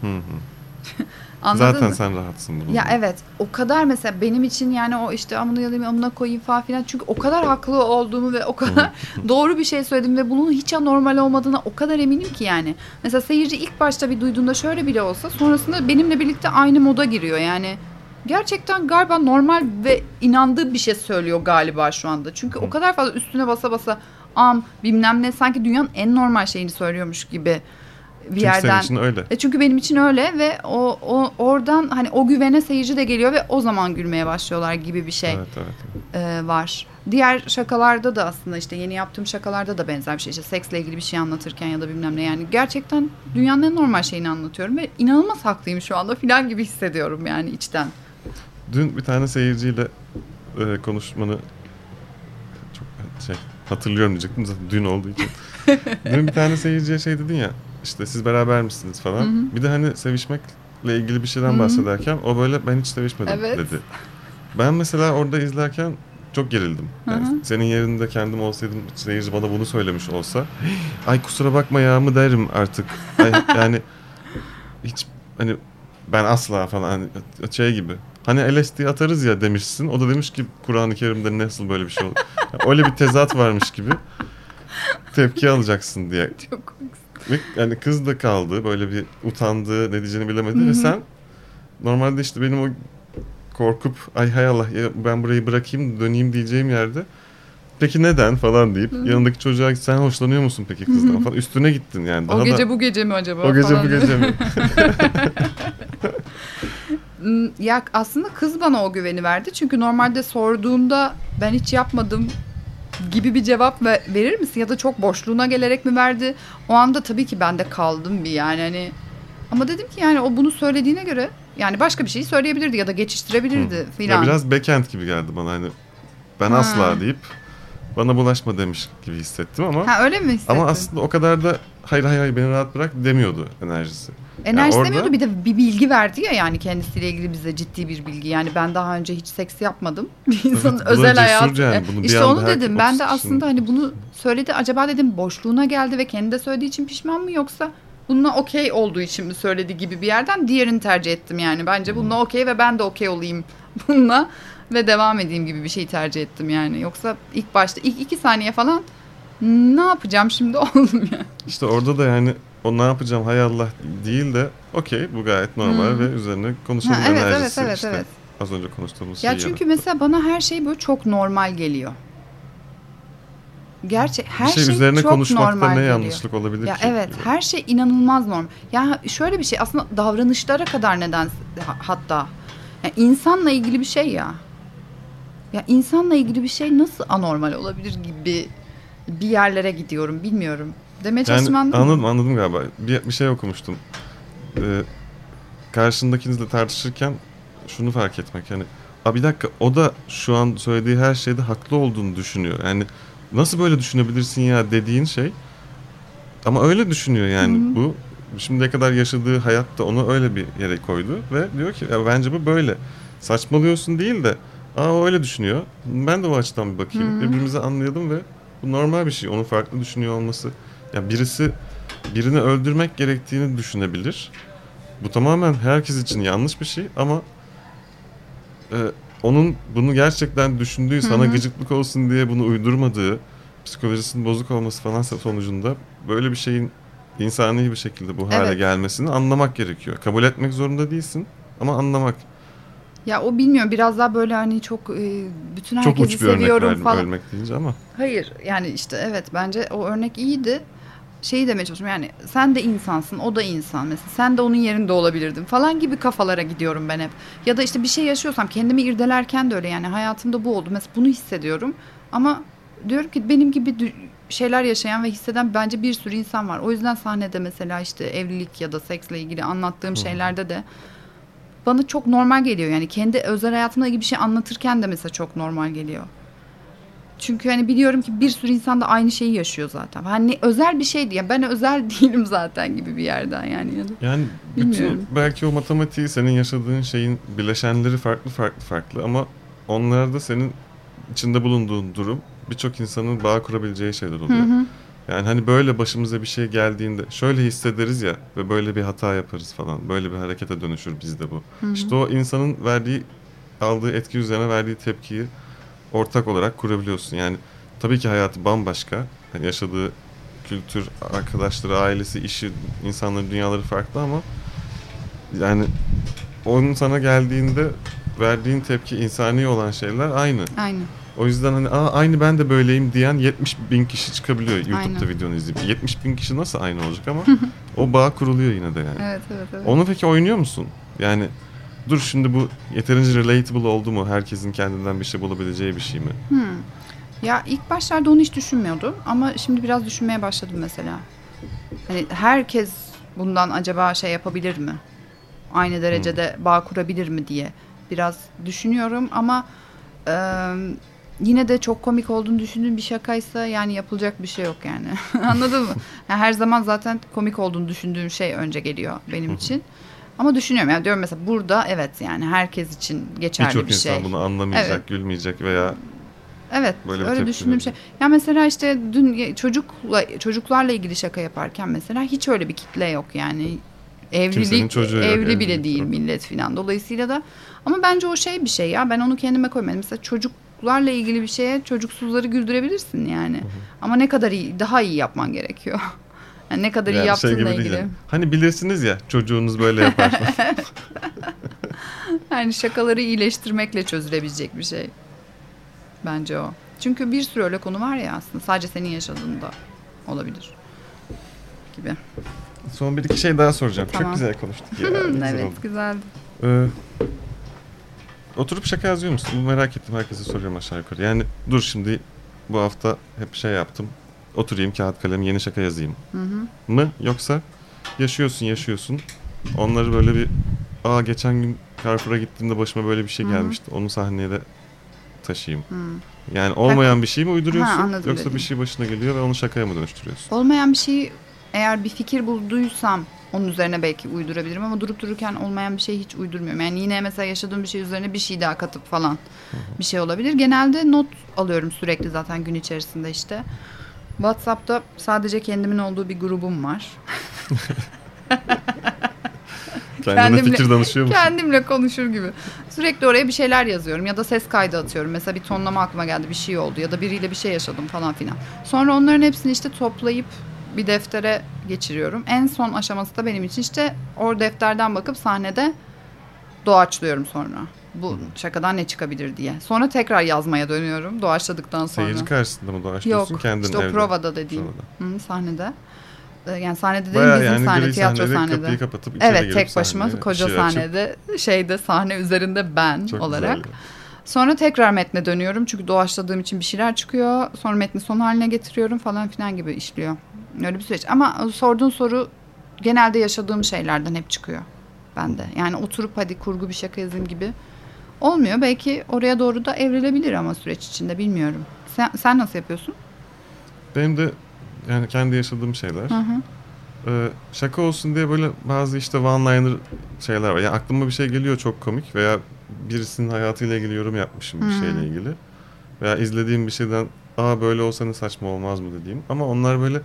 Hı hı. <laughs> Anladın Zaten mı? sen rahatsın bunun. Ya evet o kadar mesela benim için yani o işte amına yalayım amına koyayım falan filan çünkü o kadar haklı olduğumu ve o kadar <laughs> doğru bir şey söyledim ve bunun hiç anormal olmadığına o kadar eminim ki yani. Mesela seyirci ilk başta bir duyduğunda şöyle bile olsa sonrasında benimle birlikte aynı moda giriyor yani. Gerçekten galiba normal ve inandığı bir şey söylüyor galiba şu anda. Çünkü o kadar fazla üstüne basa basa am bilmem ne sanki dünyanın en normal şeyini söylüyormuş gibi bir Çünkü yerden. senin için öyle. E çünkü benim için öyle ve o, o oradan hani o güvene seyirci de geliyor ve o zaman gülmeye başlıyorlar gibi bir şey Evet evet. e, var. Diğer şakalarda da aslında işte yeni yaptığım şakalarda da benzer bir şey. İşte seksle ilgili bir şey anlatırken ya da bilmem ne yani gerçekten dünyanın en normal şeyini anlatıyorum ve inanılmaz haklıyım şu anda filan gibi hissediyorum yani içten. Dün bir tane seyirciyle e, konuşmanı çok şey hatırlıyorum diyecektim zaten dün olduğu için. <laughs> dün bir tane seyirciye şey dedin ya işte siz beraber misiniz falan. Hı hı. Bir de hani sevişmekle ilgili bir şeyden Hı hı. bahsederken o böyle ben hiç sevişmedim Evet. dedi. Ben mesela orada izlerken çok gerildim. Yani Hı hı. senin yerinde kendim olsaydım seyirci bana bunu söylemiş olsa ay kusura bakma ya mı derim artık. Ay, <laughs> yani hiç hani ben asla falan hani şey gibi. Hani LSD atarız ya demişsin. O da demiş ki Kur'an-ı Kerim'de nasıl böyle bir şey olur. Yani öyle bir tezat varmış gibi tepki alacaksın diye. Çok. Ve yani kız da kaldı böyle bir utandı ne diyeceğini bilemedi Hı hı. ve sen normalde işte benim o korkup ay hay Allah ya ben burayı bırakayım döneyim diyeceğim yerde peki neden falan deyip yanındaki çocuğa sen hoşlanıyor musun peki kızdan falan üstüne gittin yani. Daha o gece da, bu gece mi acaba? o gece falan bu gece mi? <laughs> Ya aslında kız bana o güveni verdi. Çünkü normalde sorduğumda ben hiç yapmadım gibi bir cevap ve- verir misin? Ya da çok boşluğuna gelerek mi verdi? O anda tabii ki ben de kaldım bir yani hani. Ama dedim ki yani o bunu söylediğine göre yani başka bir şey söyleyebilirdi ya da geçiştirebilirdi Ya filan. biraz backend gibi geldi bana hani ben Ha. asla deyip bana bulaşma demiş gibi hissettim ama Ha öyle mi hissettin? ama aslında o kadar da hayır hayır hayır beni rahat bırak demiyordu enerjisi. Enerjisi orada- demiyordu bir de bir bilgi verdi ya yani kendisiyle ilgili bize ciddi bir bilgi. Yani ben daha önce hiç seks yapmadım. <laughs> Bir insanın da özel hayatı. yani. Bunu işte onu dedim. Ben de 30 kişinin- aslında hani bunu söyledi. Acaba dedim boşluğuna geldi ve kendi de söylediği için pişman mı yoksa bununla okey olduğu için mi söyledi gibi bir yerden diğerini tercih ettim yani. Bence bununla okey ve ben de okey olayım <laughs> bununla ve devam edeyim gibi bir şey tercih ettim yani. Yoksa ilk başta ilk iki saniye falan ne yapacağım şimdi <laughs> oldum yani. İşte orada da yani o ne yapacağım hay Allah değil de okey bu gayet normal Hı. ve üzerine konuşalım Ha, evet, evet, enerjisi evet, işte. evet. Az önce konuştuğumuz Ya şey çünkü mesela bana her şey böyle çok normal geliyor. Gerçek her bir şey, şey, üzerine çok konuşmakta normal ne geliyor. yanlışlık olabilir Ya ki? evet her şey inanılmaz normal. Ya şöyle bir şey aslında davranışlara kadar neden ha- hatta ya insanla ilgili bir şey ya. Ya insanla ilgili bir şey nasıl anormal olabilir gibi bir yerlere gidiyorum bilmiyorum. Demeye Yani anladın mı? anladım anladım galiba. Bir, bir şey okumuştum. Ee, karşındakinizle tartışırken şunu fark etmek yani Aa bir dakika o da şu an söylediği her şeyde haklı olduğunu düşünüyor. Yani nasıl böyle düşünebilirsin ya dediğin şey ama öyle düşünüyor yani Hı hı. bu şimdiye kadar yaşadığı hayatta onu öyle bir yere koydu ve diyor ki ya bence bu böyle. Saçmalıyorsun değil de aa o öyle düşünüyor. Ben de o açıdan bir bakayım. Hı hı. Birbirimizi anlayalım ve bu normal bir şey. Onun farklı düşünüyor olması. Ya birisi birini öldürmek gerektiğini düşünebilir. Bu tamamen herkes için yanlış bir şey ama e, onun bunu gerçekten düşündüğü, sana hı. gıcıklık olsun diye bunu uydurmadığı, psikolojisinin bozuk olması falan sonucunda böyle bir şeyin insani bir şekilde bu hale Evet. gelmesini anlamak gerekiyor. Kabul etmek zorunda değilsin ama anlamak. Ya o bilmiyorum biraz daha böyle hani çok e, bütün Çok herkesi uç bir örnek seviyorum verdim falan. ölmek deyince ama. Hayır yani işte evet bence o örnek iyiydi. Şeyi demeye çalışıyorum yani sen de insansın o da insan mesela sen de onun yerinde olabilirdin falan gibi kafalara gidiyorum ben hep. Ya da işte bir şey yaşıyorsam kendimi irdelerken de öyle yani hayatımda bu oldu mesela bunu hissediyorum ama diyorum ki benim gibi şeyler yaşayan ve hisseden bence bir sürü insan var. O yüzden sahnede mesela işte evlilik ya da seksle ilgili anlattığım şeylerde de bana çok normal geliyor. Yani kendi özel hayatımla ilgili bir şey anlatırken de mesela çok normal geliyor. Çünkü hani biliyorum ki bir sürü insan da aynı şeyi yaşıyor zaten. Hani özel bir şeydi ya ben özel <laughs> değilim zaten gibi bir yerden yani. Yani bütün Bilmiyorum. belki o matematiği senin yaşadığın şeyin bileşenleri farklı farklı farklı ama onlarda senin içinde bulunduğun durum birçok insanın bağ kurabileceği şeyler Hı oluyor. hı. Yani hani böyle başımıza bir şey geldiğinde şöyle hissederiz ya ve böyle bir hata yaparız falan. Böyle bir harekete dönüşür bizde bu. Hı hı. İşte o insanın verdiği aldığı etki üzerine verdiği tepkiyi ortak olarak kurabiliyorsun. Yani tabii ki hayatı bambaşka. Hani yaşadığı kültür, arkadaşları, ailesi, işi, insanların dünyaları farklı ama yani onun sana geldiğinde verdiğin tepki insani olan şeyler aynı. Aynı. O yüzden hani Aa, aynı ben de böyleyim diyen 70 bin kişi çıkabiliyor YouTube'da Aynen. videonu izleyip. 70 bin kişi nasıl aynı olacak ama <laughs> o bağ kuruluyor yine de yani. Evet evet evet. Onu peki oynuyor musun? Yani dur şimdi bu yeterince relatable oldu mu? Herkesin kendinden bir şey bulabileceği bir şey mi? Hmm. Ya ilk başlarda onu hiç düşünmüyordum ama şimdi biraz düşünmeye başladım mesela. Hani herkes bundan acaba şey yapabilir mi? Aynı derecede bağ kurabilir mi diye biraz düşünüyorum ama e, yine de çok komik olduğunu düşündüğüm bir şakaysa yani yapılacak bir şey yok yani. <laughs> Anladın mı? Yani her zaman zaten komik olduğunu düşündüğüm şey önce geliyor benim için. Ama düşünüyorum yani diyorum mesela burada evet yani herkes için geçerli Birçok bir insan şey. bunu anlamayacak, Evet. gülmeyecek veya Evet, Böyle öyle düşündüğüm şey. Ya mesela işte dün çocukla çocuklarla ilgili şaka yaparken mesela hiç öyle bir kitle yok yani. Evlilik çocuğu yok, evli bile evlilik değil yok. millet filan. Dolayısıyla da ama bence o şey bir şey ya. Ben onu kendime koymadım. Mesela çocuklarla ilgili bir şeye çocuksuzları güldürebilirsin yani. Ama ne kadar iyi, daha iyi yapman gerekiyor. <laughs> Yani ne kadar iyi yani şey yaptığınla değil ilgili. yani. Hani bilirsiniz ya çocuğunuz böyle yapar. <laughs> Yani şakaları iyileştirmekle çözülebilecek bir şey. Bence o. Çünkü bir sürü öyle konu var ya aslında. Sadece senin yaşadığında olabilir. Gibi. Son bir iki şey daha soracağım. Tamam. Çok güzel konuştuk ya. <laughs> güzel evet oldu. güzeldi. Ee, oturup şaka yazıyor musun? Bu merak ettim. Herkese soruyorum aşağı yukarı. Yani dur şimdi bu hafta hep şey yaptım. Oturayım kağıt kalem yeni şaka yazayım. Mı yoksa yaşıyorsun yaşıyorsun. Onları böyle bir aa geçen gün Carrefour'a gittiğimde başıma böyle bir şey gelmişti. Onu sahneye de taşıyayım. Yani olmayan bir şey mi uyduruyorsun Ha, anladım yoksa dediğini. bir şey başına geliyor ve onu şakaya mı dönüştürüyorsun? Olmayan bir şeyi eğer bir fikir bulduysam onun üzerine belki uydurabilirim ama durup dururken olmayan bir şey hiç uydurmuyorum. Yani yine mesela yaşadığım bir şey üzerine bir şey daha katıp falan bir şey olabilir. Genelde not alıyorum sürekli zaten gün içerisinde işte. WhatsApp'ta sadece kendimin olduğu bir grubum var. <laughs> Kendine Kendimle- fikir danışıyor musun? Kendimle konuşur gibi. Sürekli oraya bir şeyler yazıyorum ya da ses kaydı atıyorum. Mesela bir tonlama aklıma geldi bir şey oldu ya da biriyle bir şey yaşadım falan filan. Sonra onların hepsini işte toplayıp bir deftere geçiriyorum. En son aşaması da benim için işte o defterden bakıp sahnede doğaçlıyorum sonra. Bu şakadan ne çıkabilir diye. Sonra tekrar yazmaya dönüyorum doğaçladıktan sonra. Seyirci karşısında mı doğaçlıyorsun Yok kendin işte evde? provada dediğim. Provada. Hı, sahnede. Ee, Yani sahnede dediğim Bayağı bizim yani sahne, tiyatro sahnede sahnede. kapıyı kapatıp içeri Evet tek başıma sahneye koca açıp- sahnede şeyde sahne üzerinde ben Çok olarak. güzel. Sonra tekrar metne dönüyorum çünkü doğaçladığım için bir şeyler çıkıyor. Sonra metni son haline getiriyorum falan filan gibi işliyor. Öyle bir süreç. Ama sorduğun soru genelde yaşadığım şeylerden hep çıkıyor bende. Yani oturup hadi kurgu bir şaka yazayım gibi olmuyor. Belki oraya doğru da evrilebilir ama süreç içinde bilmiyorum. Sen, sen nasıl yapıyorsun? Benim de yani kendi yaşadığım şeyler. Hı hı. Ee, şaka olsun diye böyle bazı işte one-liner şeyler var. Yani aklıma bir şey geliyor çok komik veya birisinin hayatıyla ilgili yorum yapmışım bir Hmm. şeyle ilgili. Veya izlediğim bir şeyden aa böyle olsa ne saçma olmaz mı dediğim. Ama onlar böyle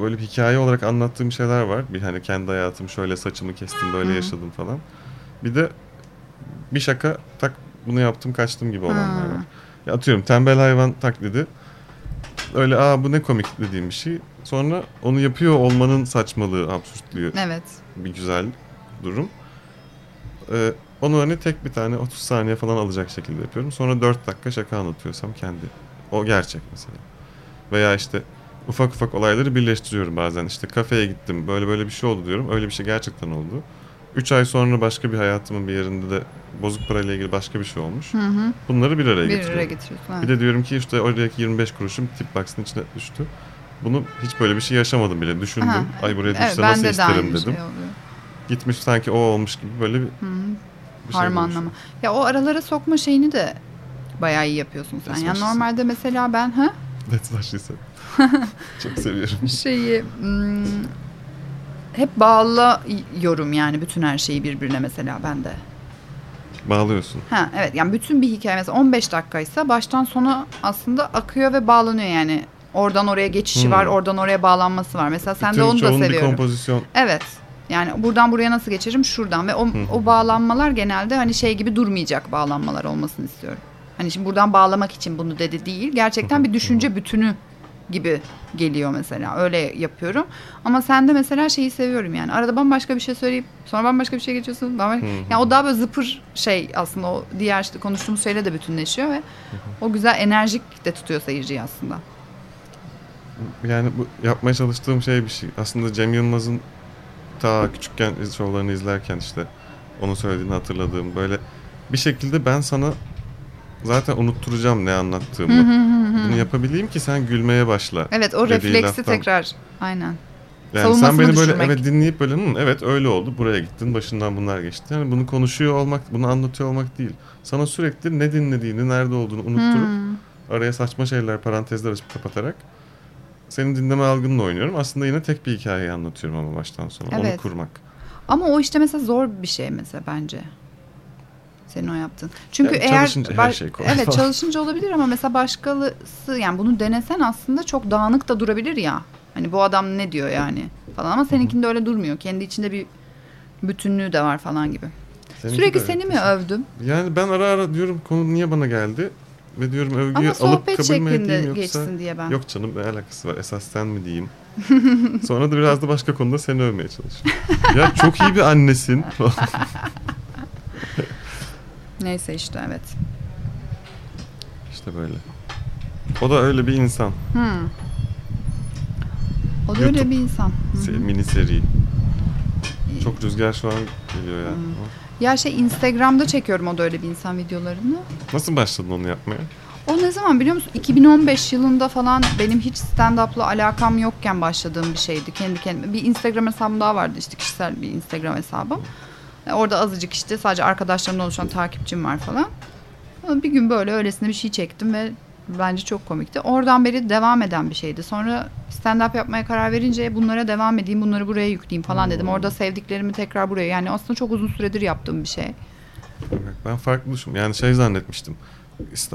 böyle bir hikaye olarak anlattığım şeyler var. Bir hani kendi hayatım şöyle saçımı kestim böyle Hı. yaşadım falan. Bir de bir şaka tak bunu yaptım kaçtım gibi olanlar var. Ya atıyorum tembel hayvan taklidi. Öyle aa bu ne komik dediğim bir şey. Sonra onu yapıyor olmanın saçmalığı, absürtlüğü Evet. bir güzel durum. Ee, onu hani tek bir tane 30 saniye falan alacak şekilde yapıyorum. Sonra 4 dakika şaka anlatıyorsam kendi. O gerçek mesela. Veya işte ufak ufak olayları birleştiriyorum bazen. İşte kafeye gittim böyle böyle bir şey oldu diyorum. Öyle bir şey gerçekten oldu. 3 ay sonra başka bir hayatımın bir yerinde de bozuk parayla ilgili başka bir şey olmuş. Hı hı. Bunları bir araya Bir getiriyorum. araya getiriyorsun. evet. Bir de diyorum ki işte oradaki 25 kuruşum tip box'ın içine düştü. Bunu hiç böyle bir şey yaşamadım bile. Düşündüm. Ha, Ay buraya evet, düşse bende nasıl de isterim dedim. Şey oluyor. Gitmiş sanki o olmuş gibi böyle bir, Hı hı. bir şey Harmanlama. olmuş. Ya o aralara sokma şeyini de bayağı iyi yapıyorsun sen. That's Ya what she normalde mesela ben ha That's what she said. <laughs> Çok seviyorum. şeyi hmm, hep bağlıyorum yani bütün her şeyi birbirine mesela ben de. Bağlıyorsun. Ha evet yani bütün bir hikaye mesela 15 dakikaysa baştan sona aslında akıyor ve bağlanıyor yani. Oradan oraya geçişi Hmm. var, oradan oraya bağlanması var. Mesela sen de Bütün onu da çoğun bir seviyorum. kompozisyon. Evet. Yani buradan buraya nasıl geçerim? Şuradan ve o, o bağlanmalar genelde hani şey gibi durmayacak bağlanmalar olmasını istiyorum. Hani şimdi buradan bağlamak için bunu dedi değil. Gerçekten bir düşünce bütünü gibi geliyor mesela. Öyle yapıyorum. Ama sen de mesela şeyi seviyorum yani. Arada bambaşka bir şey söyleyip sonra bambaşka bir şey geçiyorsun. Bambaşka... Hı hı. Yani o daha böyle zıpır şey aslında o diğer işte konuştuğumuz şeyle de bütünleşiyor ve o güzel enerjik de tutuyor seyirciyi aslında. Yani bu yapmaya çalıştığım şey bir şey. Aslında Cem Yılmaz'ın ta küçükken şovlarını izlerken işte onun söylediğini hatırladığım böyle bir şekilde ben sana zaten unutturacağım ne anlattığımı. Bunu yapabileyim ki sen gülmeye başla. Evet o refleksi laftan- tekrar aynen. Yani sen beni böyle evet dinleyip böyle "Hı, evet öyle oldu buraya gittin başından bunlar geçti. Yani bunu konuşuyor olmak bunu anlatıyor olmak değil. Sana sürekli ne dinlediğini nerede olduğunu unutturup Hmm. araya saçma şeyler parantezler açıp kapatarak senin dinleme algınla oynuyorum. Aslında yine tek bir hikayeyi anlatıyorum ama baştan sona. Onu Evet. kurmak. Ama o işte mesela zor bir şey mesela bence. Senin o yaptığın. Çünkü Yani eğer çalışınca her şey kolay evet falan. çalışınca olabilir ama mesela başkalısı yani bunu denesen aslında çok dağınık da durabilir ya. Hani bu adam ne diyor yani falan ama seninkinde öyle durmuyor. Kendi içinde bir bütünlüğü de var falan gibi. Seninki Sürekli seni mi övdüm? Yani ben ara ara diyorum konu niye bana geldi? Ve diyorum övgüyü Ama alıp kabul mü edeyim yoksa... geçsin diye ben. Yok canım ne alakası var esas sen mi diyeyim. <laughs> Sonra da biraz da başka konuda seni övmeye çalışıyorum. ya çok iyi bir annesin. <laughs> Neyse işte evet. işte böyle. O da öyle bir insan. Hmm. O da YouTube. öyle bir insan. Se- Mini seri. Çok rüzgar şu an geliyor ya. Ya şey Instagram'da çekiyorum o da öyle bir insan videolarını. Nasıl başladın onu yapmaya? O ne zaman biliyor musun? 2015 yılında falan benim hiç stand-up'la alakam yokken başladığım bir şeydi. Kendi kendime. Bir Instagram hesabım daha vardı işte kişisel bir Instagram hesabım. E, Orada azıcık işte sadece arkadaşlarımdan oluşan takipçim var falan. Bir gün böyle öylesine bir şey çektim ve bence çok komikti. Oradan beri devam eden bir şeydi. Sonra stand-up yapmaya karar verince bunlara devam edeyim, bunları buraya yükleyeyim falan dedim. Orada sevdiklerimi tekrar buraya. Yani aslında çok uzun süredir yaptığım bir şey. Ben farklı düşün. Yani şey zannetmiştim.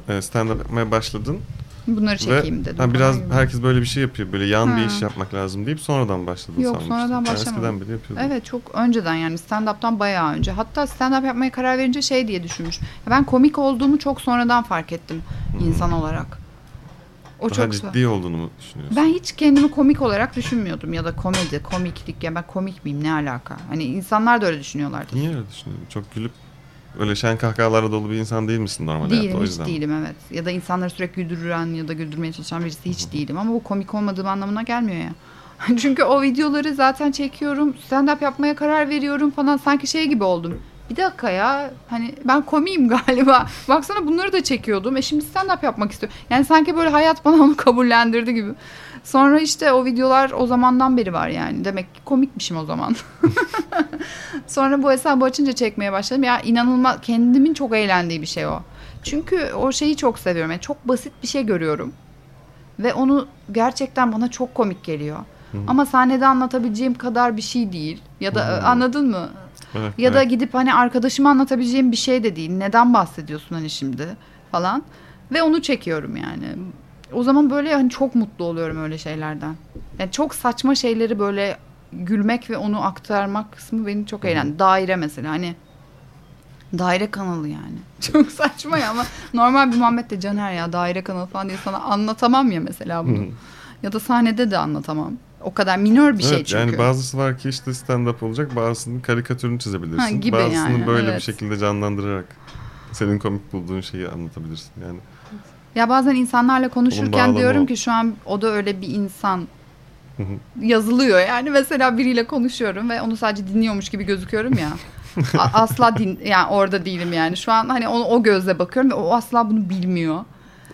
E, Stand-up yapmaya başladın. Bunları çekeyim ve dedim. ha, biraz herkes böyle bir şey yapıyor. Böyle yan bir Ha. iş yapmak lazım deyip sonradan başladın Yok, sanmıştım. sonradan başlamadım. eskiden beri yapıyordum. Evet çok önceden yani stand-up'tan bayağı önce. Hatta stand-up yapmaya karar verince şey diye düşünmüş. Ya Ben komik olduğumu çok sonradan fark ettim insan olarak. O Daha çok ciddi olduğunu mu düşünüyorsun? Ben hiç kendimi komik olarak düşünmüyordum ya da komedi, komiklik ya ben komik miyim ne alaka? Hani insanlar da öyle düşünüyorlardı. Niye öyle düşünüyorsun? Çok gülüp öyle şen kahkahalarla dolu bir insan değil misin normal hayatta Değilim hiç değilim evet. Ya da insanları sürekli güldüren ya da güldürmeye çalışan birisi hiç değilim. Ama bu komik olmadığım anlamına gelmiyor ya. <laughs> Çünkü o videoları zaten çekiyorum. Stand-up yapmaya karar veriyorum falan. Sanki şey gibi oldum. Bir dakika ya hani ben komiyim <laughs> galiba. Baksana bunları da çekiyordum. E şimdi stand-up yapmak istiyorum. Yani sanki böyle hayat bana onu kabullendirdi gibi. Sonra işte o videolar o zamandan beri var yani. Demek ki komikmişim o zaman. <laughs> Sonra bu hesabı açınca çekmeye başladım. Ya inanılmaz kendimin çok eğlendiği bir şey o. Çünkü o şeyi çok seviyorum. Yani çok basit bir şey görüyorum. Ve onu gerçekten bana çok komik geliyor. Ama sahnede anlatabileceğim kadar bir şey değil. Ya da Hmm. anladın mı? Evet, Ya da evet. gidip hani arkadaşıma anlatabileceğim bir şey de değil. Neden bahsediyorsun hani şimdi falan. Ve onu çekiyorum yani. O zaman böyle hani çok mutlu oluyorum öyle şeylerden. Yani çok saçma şeyleri böyle gülmek ve onu aktarmak kısmı beni çok eğlendi. Daire mesela hani daire kanalı yani. <laughs> Çok saçma ya ama normal bir Muhammed de Caner ya daire kanalı falan diye sana anlatamam ya mesela bunu. Ya da sahnede de anlatamam. O kadar minör bir şey Evet, çünkü. Yani bazısı var ki işte stand-up olacak, bazısının karikatürünü çizebilirsin. Ha, gibi bazısını yani, böyle evet. bir şekilde canlandırarak senin komik bulduğun şeyi anlatabilirsin. Yani Ya bazen insanlarla konuşurken diyorum ki şu an o da öyle bir insan yazılıyor. Yani mesela biriyle konuşuyorum ve onu sadece dinliyormuş gibi gözüküyorum ya. <laughs> Asla din yani orada değilim yani. Şu an hani onu o gözle bakıyorum ve o asla bunu bilmiyor.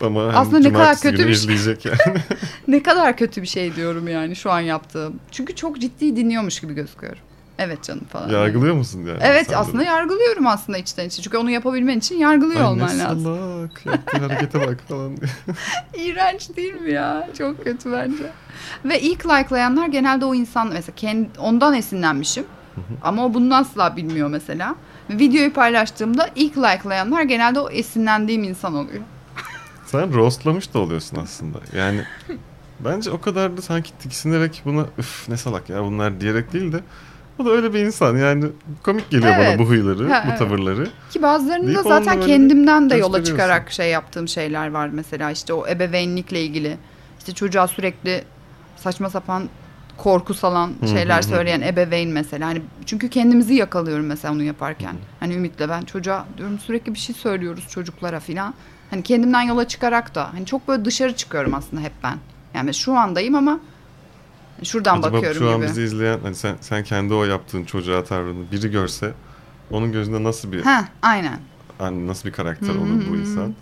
ama Aslında ne kadar kötü bir şey. yani. <laughs> Ne kadar kötü bir şey diyorum yani şu an yaptığım. Çünkü çok ciddi dinliyormuş gibi gözüküyorum. Evet canım falan. Yargılıyor musun yani? Evet sen de? aslında yargılıyorum aslında içten içe. Çünkü onu yapabilmen için yargılıyor Ay olman ne lazım. salak. Yaptığı <laughs> harekete bak falan. <laughs> İğrenç değil mi ya? Çok kötü bence. Ve ilk likelayanlar genelde o insan mesela kendi, ondan esinlenmişim. Ama o bunu asla bilmiyor mesela. Videoyu paylaştığımda ilk likelayanlar genelde o esinlendiğim insan oluyor. <laughs> Sen roastlamış da oluyorsun aslında. Yani bence o kadar da sanki tiksinerek buna üf ne salak ya bunlar diyerek değil de o da öyle bir insan yani komik geliyor Evet. bana bu huyları, Ha, bu evet. tavırları. Ki bazılarını da zaten kendimden de yola çıkarak şey yaptığım şeyler var mesela işte o ebeveynlikle ilgili. İşte çocuğa sürekli saçma sapan korku salan şeyler söyleyen ebeveyn mesela. Hani çünkü kendimizi yakalıyorum mesela onu yaparken. Hani Ümit'le ben çocuğa diyorum sürekli bir şey söylüyoruz çocuklara filan. Hani kendimden yola çıkarak da hani çok böyle dışarı çıkıyorum aslında hep ben. Yani şu andayım ama şuradan Acaba bakıyorum şu an gibi. bizi izleyen hani sen, sen kendi o yaptığın çocuğa tavrını biri görse onun gözünde nasıl bir Ha, aynen. hani nasıl bir karakter hı olur bu hı. insan?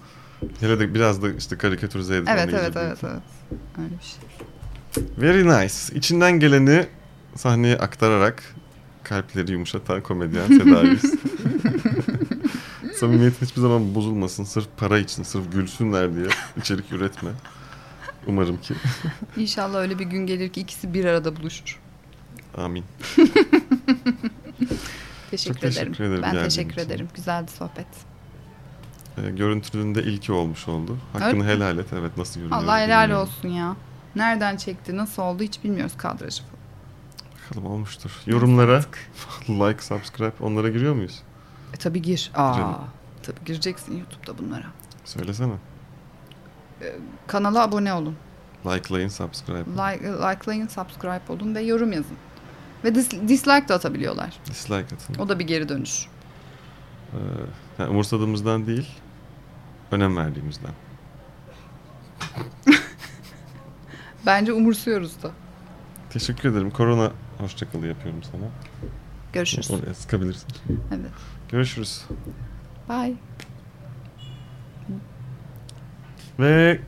Hele de biraz da işte karikatürize edip Evet evet evet evet. Öyle bir şey. Very nice. İçinden geleni sahneye aktararak kalpleri yumuşatan komedyen <laughs> Seda Yüz. Samimiyetin hiçbir zaman bozulmasın. Sırf para için, sırf gülsünler diye içerik üretme. Umarım ki. <laughs> İnşallah öyle bir gün gelir ki ikisi bir arada buluşur. Amin. <laughs> Teşekkür, Çok teşekkür ederim. ederim Ben teşekkür için. ederim. Güzeldi sohbet. Ee, görüntülünde ilki olmuş oldu. Hakkını helal et. Evet nasıl görünüyor? Allah helal bilmiyorum. olsun ya. Nereden çekti, nasıl oldu hiç bilmiyoruz kadrajı. Bakalım olmuştur. Yorumlara <laughs> like, subscribe onlara giriyor muyuz? E tabi gir. Aa, Girelim. tabi gireceksin YouTube'da bunlara. Söylesene. Kanala abone olun. Likelayın, subscribe. Like, likelayın, subscribe olun ve yorum yazın. Ve dis- dislike de atabiliyorlar. Dislike atın. O da bir geri dönüş. Ee, yani umursadığımızdan değil, önem verdiğimizden. <laughs> Bence umursuyoruz da. Teşekkür ederim. Korona hoşçakalı yapıyorum sana. Görüşürüz. Oraya sıkabilirsin. Evet. Görüşürüz. Bye. Ve